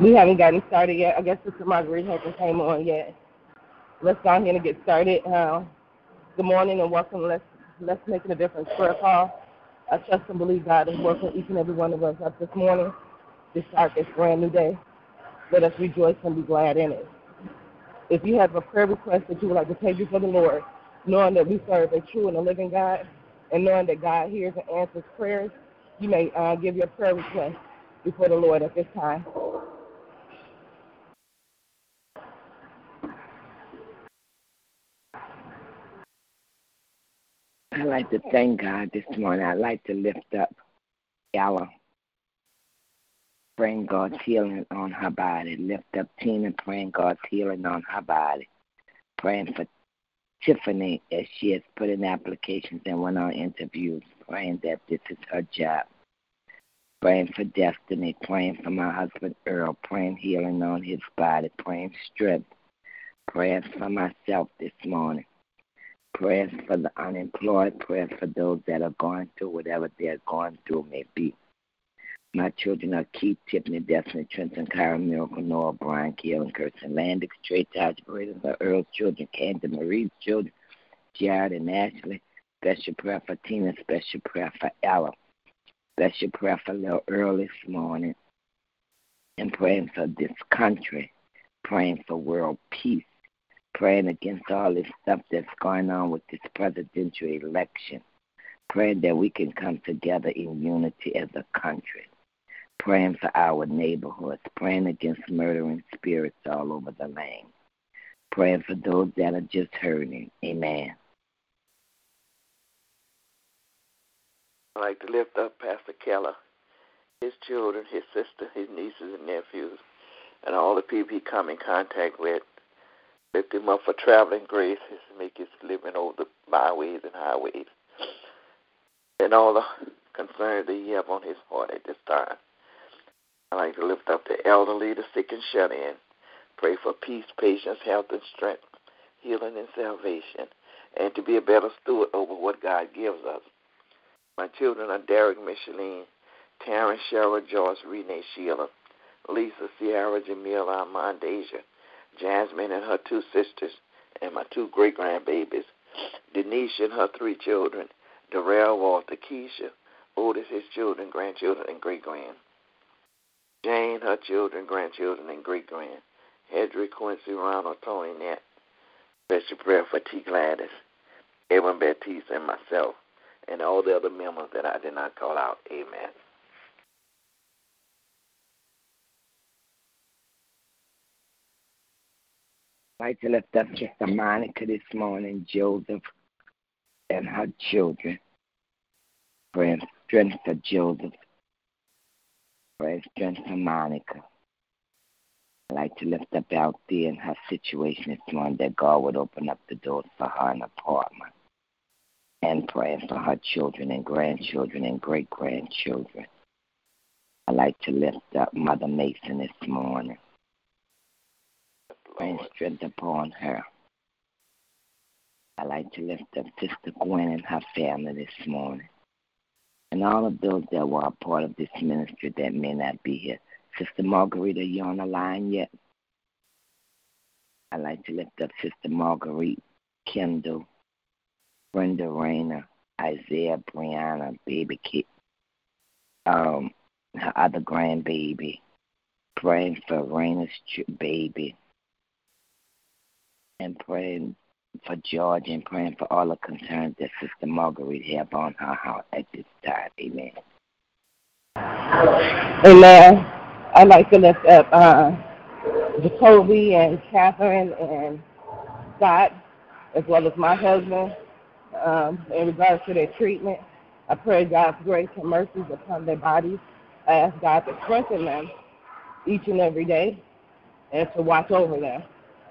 We haven't gotten started yet. I guess Sister Marguerite hasn't came on yet. Let's go ahead and get started. Uh, good morning and welcome. Let's let's make a difference for prayer call. I trust and believe God is working each and every one of us up this morning to start this brand new day. Let us rejoice and be glad in it. If you have a prayer request that you would like to take before the Lord, knowing that we serve a true and a living God, and knowing that God hears and answers prayers, you may uh, give your prayer request before the Lord at this time. I'd like to thank God this morning. I'd like to lift up Ella. Praying God's healing on her body. Lift up Tina, praying God's healing on her body. Praying for Tiffany as she has put in applications and went on interviews, praying that this is her job. Praying for destiny, praying for my husband Earl, praying healing on his body, praying strength, praying for myself this morning prayers for the unemployed, prayers for those that are going through whatever they're going through may be. My children are Keith, Tiffany, Destiny, Trenton, Kyra, Miracle, Noah, Brian, Keel, Kirsten, Landix, Trey, Taj, Braden, the Earl's children, Candy, Marie's children, Jared and Ashley. Special prayer for Tina, special prayer for Ella. Special prayer for little Earl this morning. And praying for this country, praying for world peace praying against all this stuff that's going on with this presidential election, praying that we can come together in unity as a country, praying for our neighborhoods, praying against murdering spirits all over the land, praying for those that are just hurting. Amen. I'd like to lift up Pastor Keller, his children, his sister, his nieces and nephews, and all the people he come in contact with lift him up for traveling grace, make his living over the byways and highways, and all the concerns that he have on his heart at this time. I like to lift up the elderly, the sick and shut in. Pray for peace, patience, health, and strength, healing and salvation, and to be a better steward over what God gives us. My children are Derek, Micheline, Terrence, Cheryl, Joyce, Renee, Sheila, Lisa, Sierra, Jamila, Armand, Asia, Jasmine and her two sisters, and my two great grandbabies, Denise and her three children, Darrell, Walter, Keisha, Otis, his children, grandchildren, and great grand. Jane, her children, grandchildren, and great grand. Hedrick, Quincy, Ronald, Tony, Nat. Special prayer for T. Gladys, Evan Baptiste, and myself, and all the other members that I did not call out. Amen. I'd like to lift up Sister Monica this morning, Joseph, and her children. Praying strength for Joseph. Praying strength for Monica. I'd like to lift up Althea and her situation this morning that God would open up the doors for her an apartment. And praying for her children and grandchildren and great grandchildren. I'd like to lift up Mother Mason this morning strength upon her. I'd like to lift up Sister Gwen and her family this morning. And all of those that were a part of this ministry that may not be here. Sister Marguerite, you on the line yet? I'd like to lift up Sister Marguerite Kendall, Brenda Rayner, Isaiah Brianna, baby kid, um, her other grandbaby, praying for Rayna's baby, and praying for George and praying for all the concerns that Sister Marguerite have on her heart at this time. Amen. Amen. I'd like to lift up uh, Jacoby and Catherine and Scott, as well as my husband, um, in regards to their treatment. I pray God's grace and mercies upon their bodies. I ask God to strengthen them each and every day and to watch over them.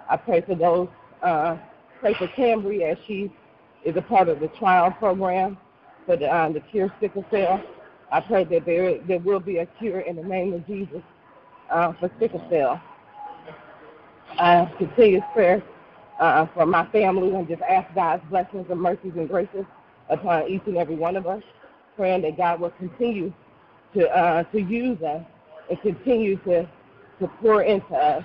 I pray for those, uh, pray for Cambry as she is a part of the trial program for the, um, the cure sickle cell. I pray that there, there will be a cure in the name of Jesus uh, for sickle cell. I continue prayer uh, for my family and just ask God's blessings and mercies and graces upon each and every one of us, praying that God will continue to uh, to use us and continue to to pour into us.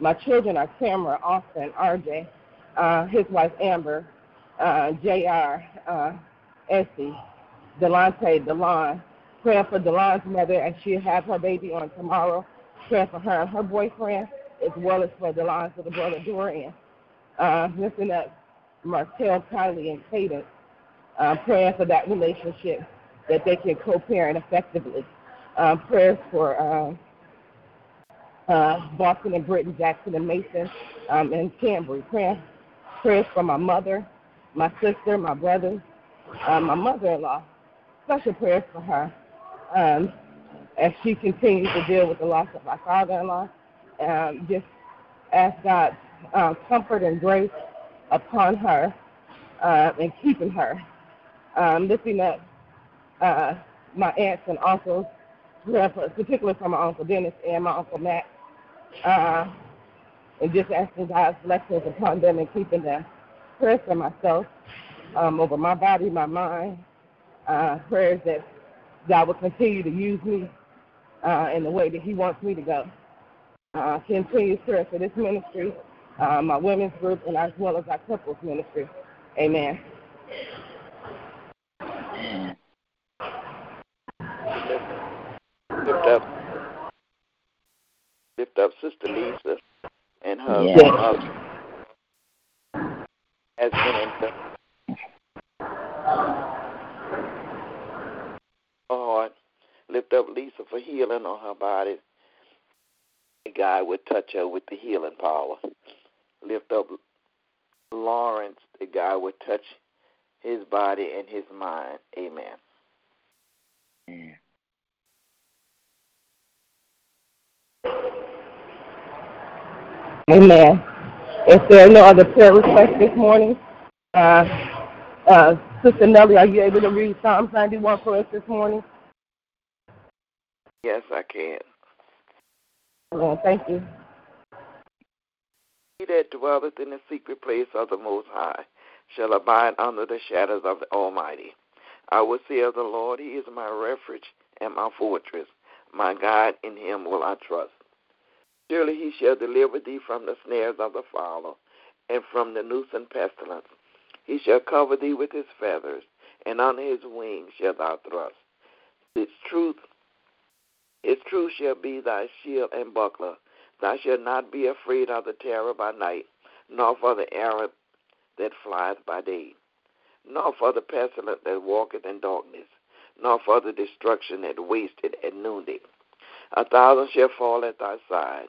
My children are Tamara, Austin, RJ, uh, his wife Amber, uh, Jr., uh, Essie, Delante, Delon. Praying for Delon's mother as she'll have her baby on tomorrow. Praying for her and her boyfriend, as well as for Delon's little brother Dorian. Uh, lifting up Martell, Kylie, and Cadence. Uh, praying for that relationship that they can co-parent effectively. Um, prayers for um, uh, Boston and Britton, Jackson and Mason, um, and Cambry. Prayers, prayers for my mother, my sister, my brother, uh, my mother-in-law. Special prayers for her um, as she continues to deal with the loss of my father-in-law. Um, just ask God uh, comfort and grace upon her uh, and keeping her. Um, lifting up uh, my aunts and uncles, particularly from my uncle Dennis and my uncle Matt, uh, and just asking God's blessings upon them and keeping them. Prayers for myself, um, over my body, my mind, uh, prayers that God will continue to use me uh, in the way that He wants me to go. Uh, continue prayer for this ministry, uh, my women's group, and as well as our couples ministry. Amen. Lift up, lift up Sister Lisa and her Yes. mother has been in the Lord, lift up Lisa for healing on her body. God would touch her with the healing power. Lift up Lawrence, that God would touch his body and his mind. Amen. Amen. Amen. If there are no other prayer requests this morning, uh, uh, Sister Nellie, are you able to read Psalms 91 for us this morning? Yes, I can. Well, thank you. He that dwelleth in the secret place of the Most High shall abide under the shadows of the Almighty. I will say of the Lord, He is my refuge and my fortress. My God, in Him will I trust. Surely He shall deliver thee from the snares of the fowler and from the noose and pestilence. He shall cover thee with His feathers, and under His wings shalt thou trust. His truth, His truth shall be thy shield and buckler. Thou shalt not be afraid of the terror by night, nor for the arrow that flieth by day, nor for the pestilence that walketh in darkness, nor for the destruction that wasteth at noonday. A thousand shall fall at thy side,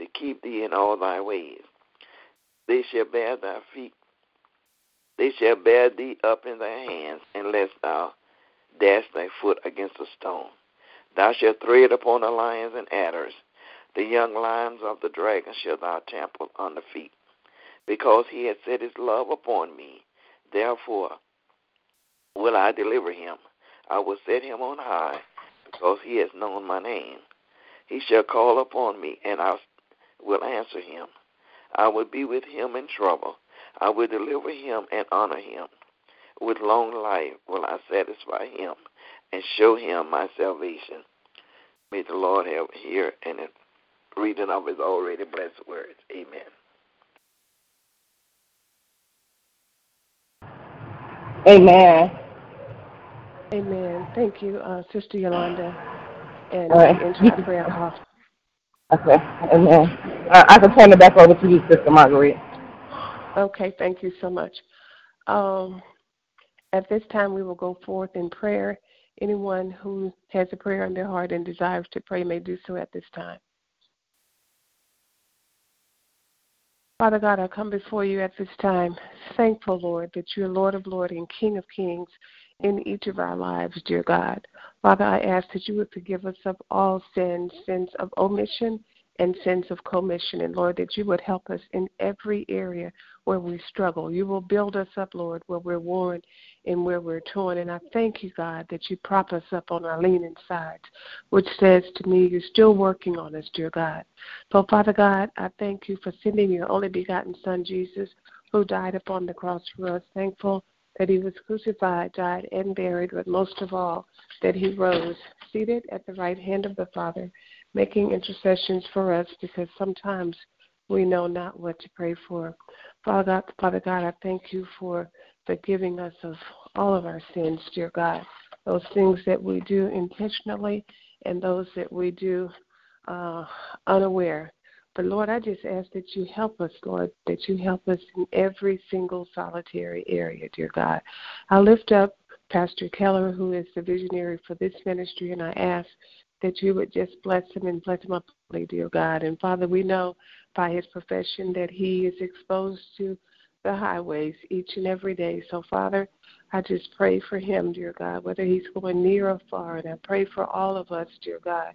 to keep thee in all thy ways. They shall bear thy feet, they shall bear thee up in their hands, unless thou dash thy foot against a stone. Thou shalt tread upon the lions and adders, the young lions of the dragon shall thou trample under feet. because he has set his love upon me. Therefore will I deliver him. I will set him on high, because he has known my name. He shall call upon me, and I will answer him. I will be with him in trouble. I will deliver him and honor him. With long life will I satisfy him and show him my salvation. May the Lord have hear and reading of his already blessed words. Amen. Amen. Amen. Thank you, uh, Sister Yolanda, and All right. into the prayer call. Okay. Amen. Uh, I can turn it back over to you, Sister Marguerite. Okay, thank you so much. Um, at this time, we will go forth in prayer. Anyone who has a prayer in their heart and desires to pray may do so at this time. Father God, I come before you at this time, thankful, Lord, that you're Lord of Lords and King of Kings in each of our lives, dear God. Father, I ask that you would forgive us of all sins, sins of omission and sins of commission. And Lord, that you would help us in every area where we struggle. You will build us up, Lord, where we're worn and where we're torn. And I thank you, God, that you prop us up on our leaning sides, which says to me, you're still working on us, dear God. So, Father God, I thank you for sending your only begotten Son, Jesus, who died upon the cross for us. Thankful that he was crucified, died, and buried, but most of all, that he rose, seated at the right hand of the Father, making intercessions for us because sometimes we know not what to pray for. Father God, Father God, I thank you for forgiving us of all of our sins, dear God. Those things that we do intentionally and those that we do uh, unaware. But Lord, I just ask that you help us, Lord, that you help us in every single solitary area, dear God. I lift up Pastor Keller, who is the visionary for this ministry, and I ask that you would just bless him and bless him up, dear God. And Father, we know by his profession that he is exposed to the highways each and every day. So, Father, I just pray for him, dear God, whether he's going near or far. And I pray for all of us, dear God,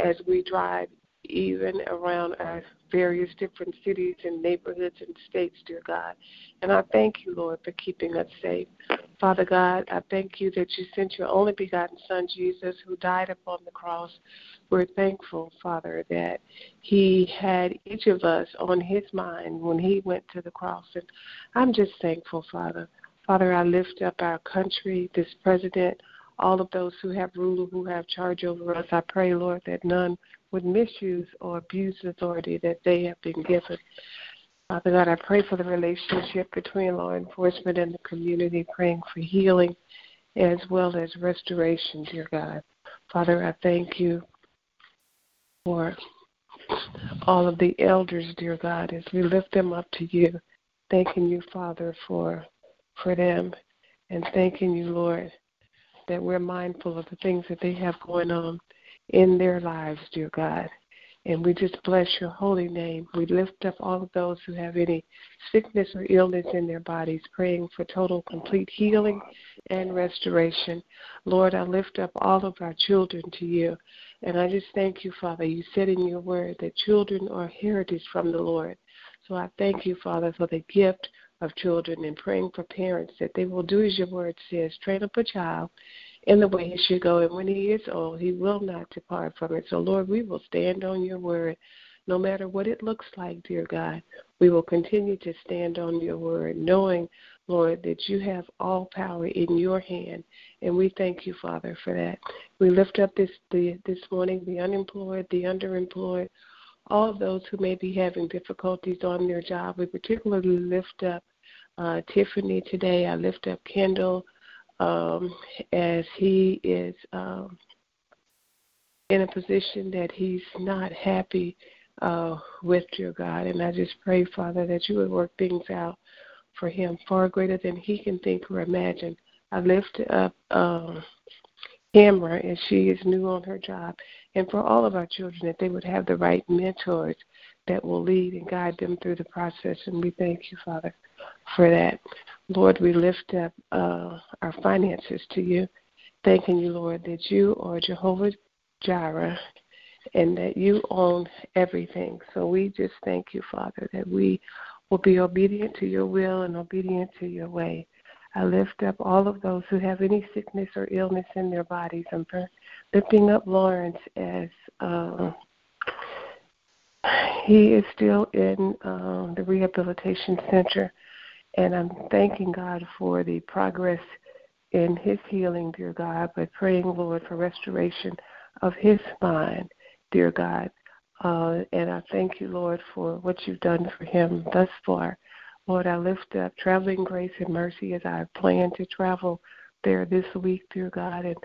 as we drive even around our various different cities and neighborhoods and states, dear God. And I thank you, Lord, for keeping us safe. Father God, I thank you that you sent your only begotten Son, Jesus, who died upon the cross. We're thankful, Father, that he had each of us on his mind when he went to the cross. And I'm just thankful, Father. Father, I lift up our country, this president, all of those who have rule, who have charge over us. I pray, Lord, that none would misuse or abuse the authority that they have been given. Father God, I pray for the relationship between law enforcement and the community, praying for healing as well as restoration, dear God. Father, I thank you for all of the elders, dear God, as we lift them up to you. Thanking you, Father, for for them and thanking you, Lord, that we're mindful of the things that they have going on in their lives, dear God. And we just bless your holy name. We lift up all of those who have any sickness or illness in their bodies, praying for total, complete healing and restoration. Lord, I lift up all of our children to you. And I just thank you, Father. You said in your word that children are heritage from the Lord. So I thank you, Father, for the gift of children and praying for parents that they will do as your word says train up a child in the way he should go. And when he is old, he will not depart from it. So, Lord, we will stand on your word no matter what it looks like, dear God. We will continue to stand on your word, knowing, Lord, that you have all power in your hand. And we thank you, Father, for that. We lift up this the, this morning the unemployed, the underemployed, all those who may be having difficulties on their job. We particularly lift up uh, Tiffany today. I lift up Kendall um, as he is um, in a position that he's not happy uh, with your God. And I just pray, Father, that you would work things out for him far greater than he can think or imagine. I lift up um, Cambry, and she is new on her job, and for all of our children, that they would have the right mentors that will lead and guide them through the process. And we thank you, Father, for that. Lord, we lift up uh, our finances to you, thanking you, Lord, that you are Jehovah Jireh and that you own everything. So we just thank you, Father, that we will be obedient to your will and obedient to your way. I lift up all of those who have any sickness or illness in their bodies. I'm lifting up Lawrence as uh, he is still in uh, the rehabilitation center, and I'm thanking God for the progress in his healing, dear God, but praying, Lord, for restoration of his mind, dear God. Uh, and I thank you, Lord, for what you've done for him thus far. Lord, I lift up traveling grace and mercy as I plan to travel there this week, dear God, and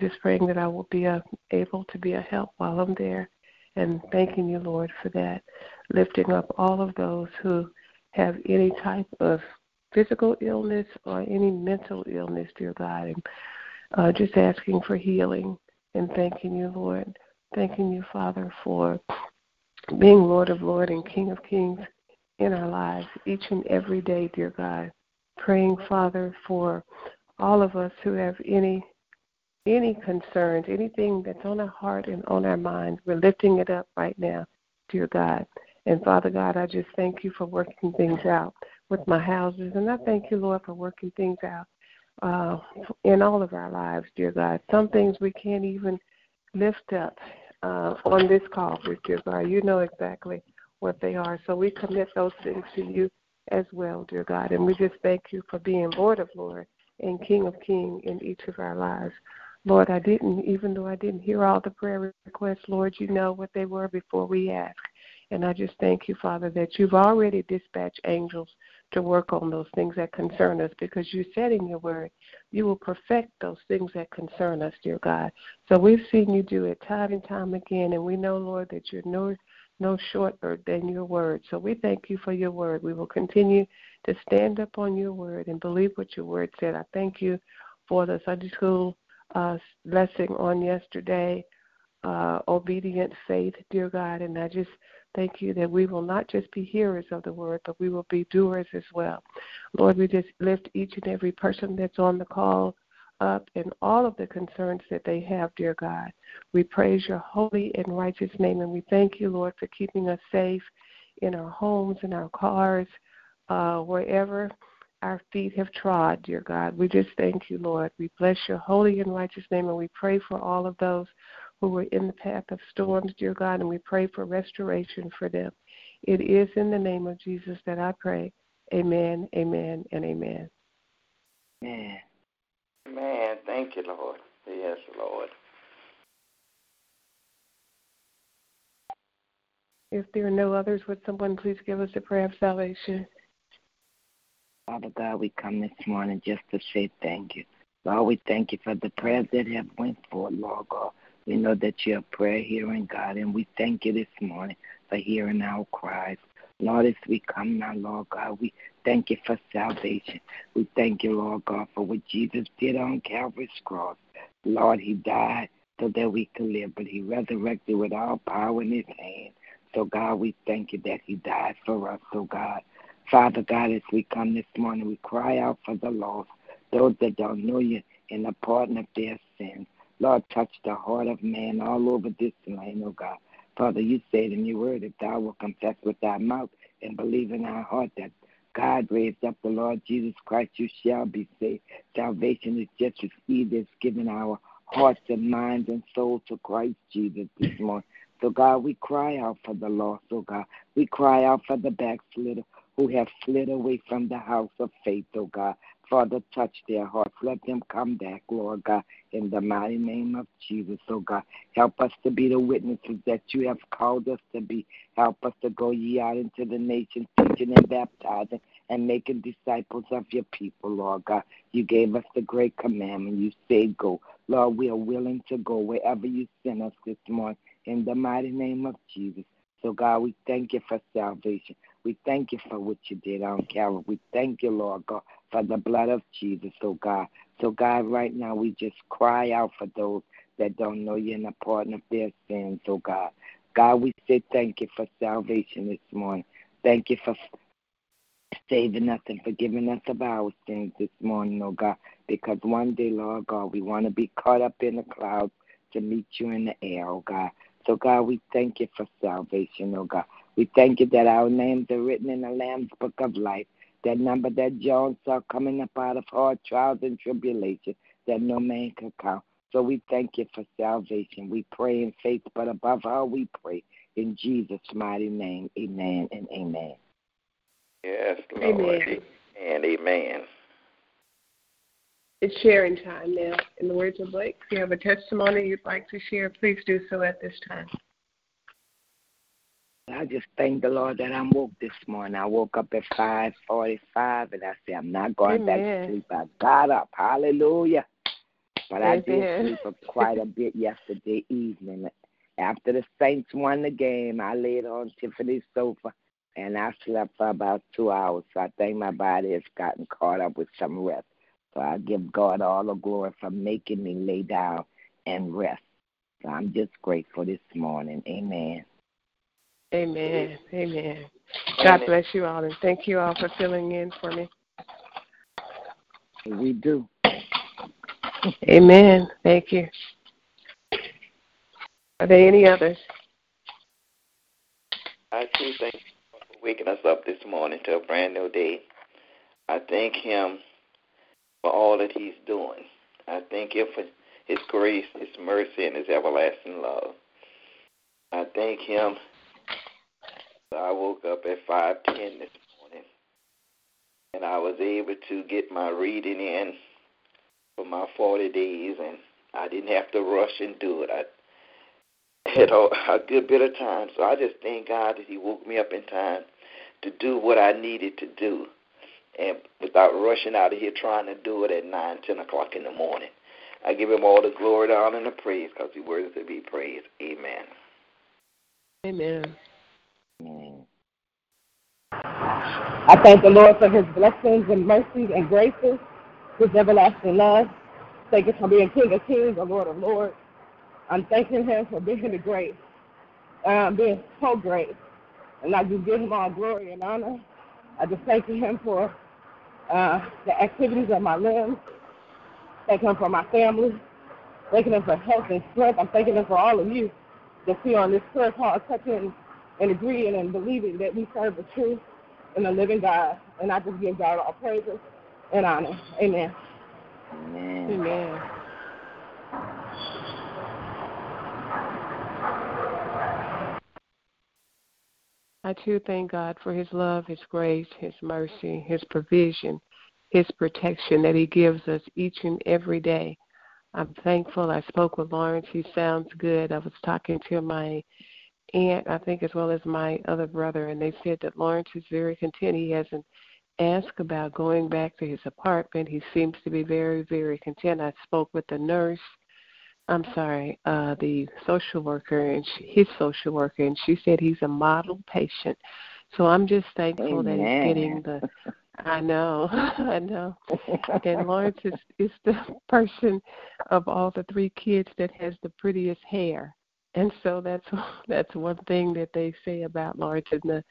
just praying that I will be a, able to be a help while I'm there. And thanking you, Lord, for that. Lifting up all of those who have any type of physical illness or any mental illness, dear God, and uh, just asking for healing and thanking you, Lord. Thanking you, Father, for being Lord of Lords and King of Kings in our lives each and every day, dear God. Praying, Father, for all of us who have any any concerns, anything that's on our heart and on our mind, we're lifting it up right now, dear God. And Father God, I just thank you for working things out with my houses. And I thank you, Lord, for working things out uh, in all of our lives, dear God. Some things we can't even lift up uh, on this call, dear God. You know exactly what they are. So we commit those things to you as well, dear God. And we just thank you for being Lord of Lord and King of King in each of our lives. Lord, I didn't, even though I didn't hear all the prayer requests, Lord, you know what they were before we asked. And I just thank you, Father, that you've already dispatched angels to work on those things that concern us because you said in your word you will perfect those things that concern us, dear God. So we've seen you do it time and time again, and we know, Lord, that you're no no shorter than your word. So we thank you for your word. We will continue to stand up on your word and believe what your word said. I thank you for the Sunday school uh, lesson on yesterday, uh, obedient faith, dear God, and I just Thank you that we will not just be hearers of the word, but we will be doers as well. Lord, we just lift each and every person that's on the call up and all of the concerns that they have, dear God. We praise your holy and righteous name, and we thank you, Lord, for keeping us safe in our homes, in our cars, uh, wherever our feet have trod, dear God. We just thank you, Lord. We bless your holy and righteous name, and we pray for all of those who are in the path of storms, dear God, and we pray for restoration for them. It is in the name of Jesus that I pray. Amen, amen, and amen. Amen. Amen. Thank you, Lord. Yes, Lord. If there are no others, would someone please give us a prayer of salvation? Father God, we come this morning just to say thank you. Lord, we thank you for the prayers that have went forth, Lord God. We know that you're a prayer hearing God, and we thank you this morning for hearing our cries. Lord, as we come now, Lord God, we thank you for salvation. We thank you, Lord God, for what Jesus did on Calvary's cross. Lord, he died so that we could live, but he resurrected with all power in his hand. So, God, we thank you that he died for us. So, God, Father God, as we come this morning, we cry out for the lost, those that don't know you and the pardon of their sins. Lord, touch the heart of man all over this land, oh God. Father, you said in your word, if thou wilt confess with thy mouth and believe in thy heart that God raised up the Lord Jesus Christ, you shall be saved. Salvation is just received as giving our hearts and minds and souls to Christ Jesus this morning. So, God, we cry out for the lost, oh God. We cry out for the backslider who have slid away from the house of faith, oh God. Father, touch their hearts. Let them come back, Lord God, in the mighty name of Jesus, oh God. Help us to be the witnesses that you have called us to be. Help us to go ye out into the nations, teaching and baptizing and making disciples of your people, Lord God. You gave us the great commandment. You said go. Lord, we are willing to go wherever you send us this morning in the mighty name of Jesus. So, God, we thank you for salvation. We thank you for what you did on Calvary. We thank you, Lord God, for the blood of Jesus, oh God. So, God, right now we just cry out for those that don't know you and the pardon of their sins, oh God. God, we say thank you for salvation this morning. Thank you for saving us and forgiving us of our sins this morning, oh God. Because one day, Lord God, we want to be caught up in the clouds to meet you in the air, oh God. So, God, we thank you for salvation, oh God. We thank you that our names are written in the Lamb's book of life. That number that John saw coming up out of hard trials and tribulation that no man can count. So we thank you for salvation. We pray in faith, but above all, we pray in Jesus' mighty name. Amen and amen. Yes, Lord. Amen. And amen. It's sharing time now. In the words of Blake, if you have a testimony you'd like to share, please do so at this time. I just thank the Lord that I'm woke this morning. I woke up at five forty five and I said I'm not going back to sleep. I got up. Hallelujah. But I did sleep up quite a bit yesterday evening. After the Saints won the game, I laid on Tiffany's sofa and I slept for about two hours. So I think my body has gotten caught up with some rest. So I give God all the glory for making me lay down and rest. So I'm just grateful this morning. Amen. Amen. Amen. God bless you all, and thank you all for filling in for me. We do. Amen. Thank you. Are there any others? I too thank you for waking us up this morning to a brand new day. I thank Him for all that He's doing. I thank Him for His grace, His mercy, and His everlasting love. I thank Him. That I woke up at five ten this morning, and I was able to get my reading in for my forty days, and I didn't have to rush and do it. I had a, good bit of time. So I just thank God that He woke me up in time to do what I needed to do, and without rushing out of here trying to do it at nine, ten o'clock in the morning. I give Him all the glory, the honor, and the praise because He worthy to be praised. Amen. Amen. Amen. I thank the Lord for his blessings and mercies and graces, his everlasting love. Thank you for being King of Kings and Lord of Lords. I'm thanking him for being the great, um, being so great. And I just give him all glory and honor. I just thank him for uh, the activities of my limbs. Thank him for my family. Thanking him for health and strength. I'm thanking him for all of you that see on this prayer call, touching and agreeing and believing that we serve the truth and the living God. And I just give God all praises and honor. Amen. Amen. Amen. I too thank God for His love, His grace, His mercy, His provision, His protection that He gives us each and every day. I'm thankful. I spoke with Lawrence. He sounds good. I was talking to my aunt, I think, as well as my other brother, and they said that Lawrence is very content. He hasn't asked about going back to his apartment. He seems to be very, very content. I spoke with the nurse. I'm sorry, uh, the social worker and she, his social worker, and she said he's a model patient. So I'm just thankful that he's getting the. I know, I know. And Lawrence is is the person of all the three kids that has the prettiest hair, and so that's that's one thing that they say about Lawrence in the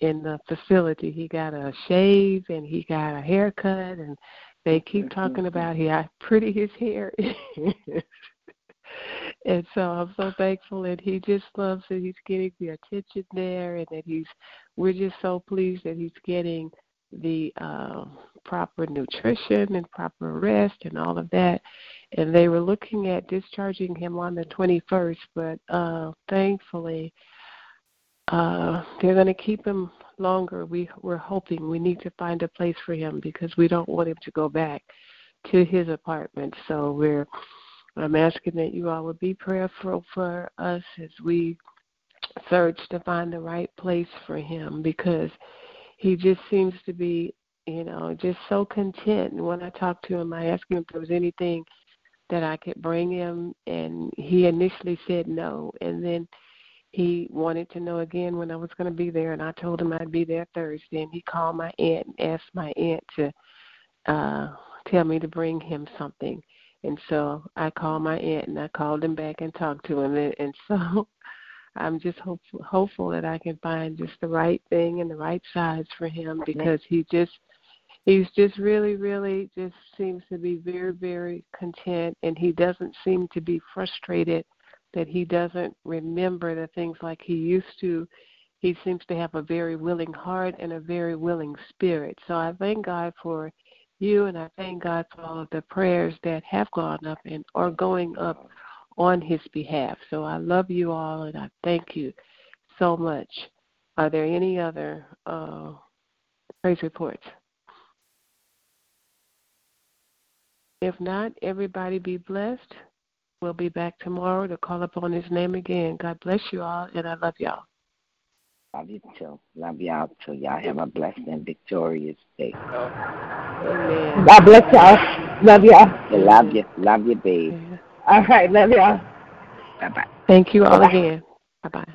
in the facility. He got a shave and he got a haircut, and they keep talking about how pretty his hair is. and so I'm so thankful that he just loves that he's getting the attention there, and that he's we're just so pleased that he's getting the uh, proper nutrition and proper rest and all of that. And they were looking at discharging him on the 21st, but uh, thankfully uh, they're going to keep him longer. We we're hoping we need to find a place for him because we don't want him to go back to his apartment. So we're I'm asking that you all would be prayerful for us as we search to find the right place for him because he just seems to be, you know, just so content. And when I talked to him, I asked him if there was anything that I could bring him, and he initially said no. And then he wanted to know again when I was going to be there, and I told him I'd be there Thursday. And he called my aunt and asked my aunt to uh, tell me to bring him something. And so I called my aunt and I called him back and talked to him. And, and so I'm just hopeful, hopeful that I can find just the right thing and the right size for him because he just he's just really really just seems to be very very content and he doesn't seem to be frustrated that he doesn't remember the things like he used to he seems to have a very willing heart and a very willing spirit. So I thank God for you, and I thank God for all of the prayers that have gone up and are going up on his behalf. So I love you all, and I thank you so much. Are there any other uh, praise reports? If not, everybody be blessed. We'll be back tomorrow to call upon his name again. God bless you all, and I love y'all. Love you too. Love y'all too. Y'all have a blessed and victorious day. Amen. God bless y'all. Love y'all. Love you. Love you, babe. All right, love y'all. Bye bye. Thank you all Bye-bye. again. Bye bye.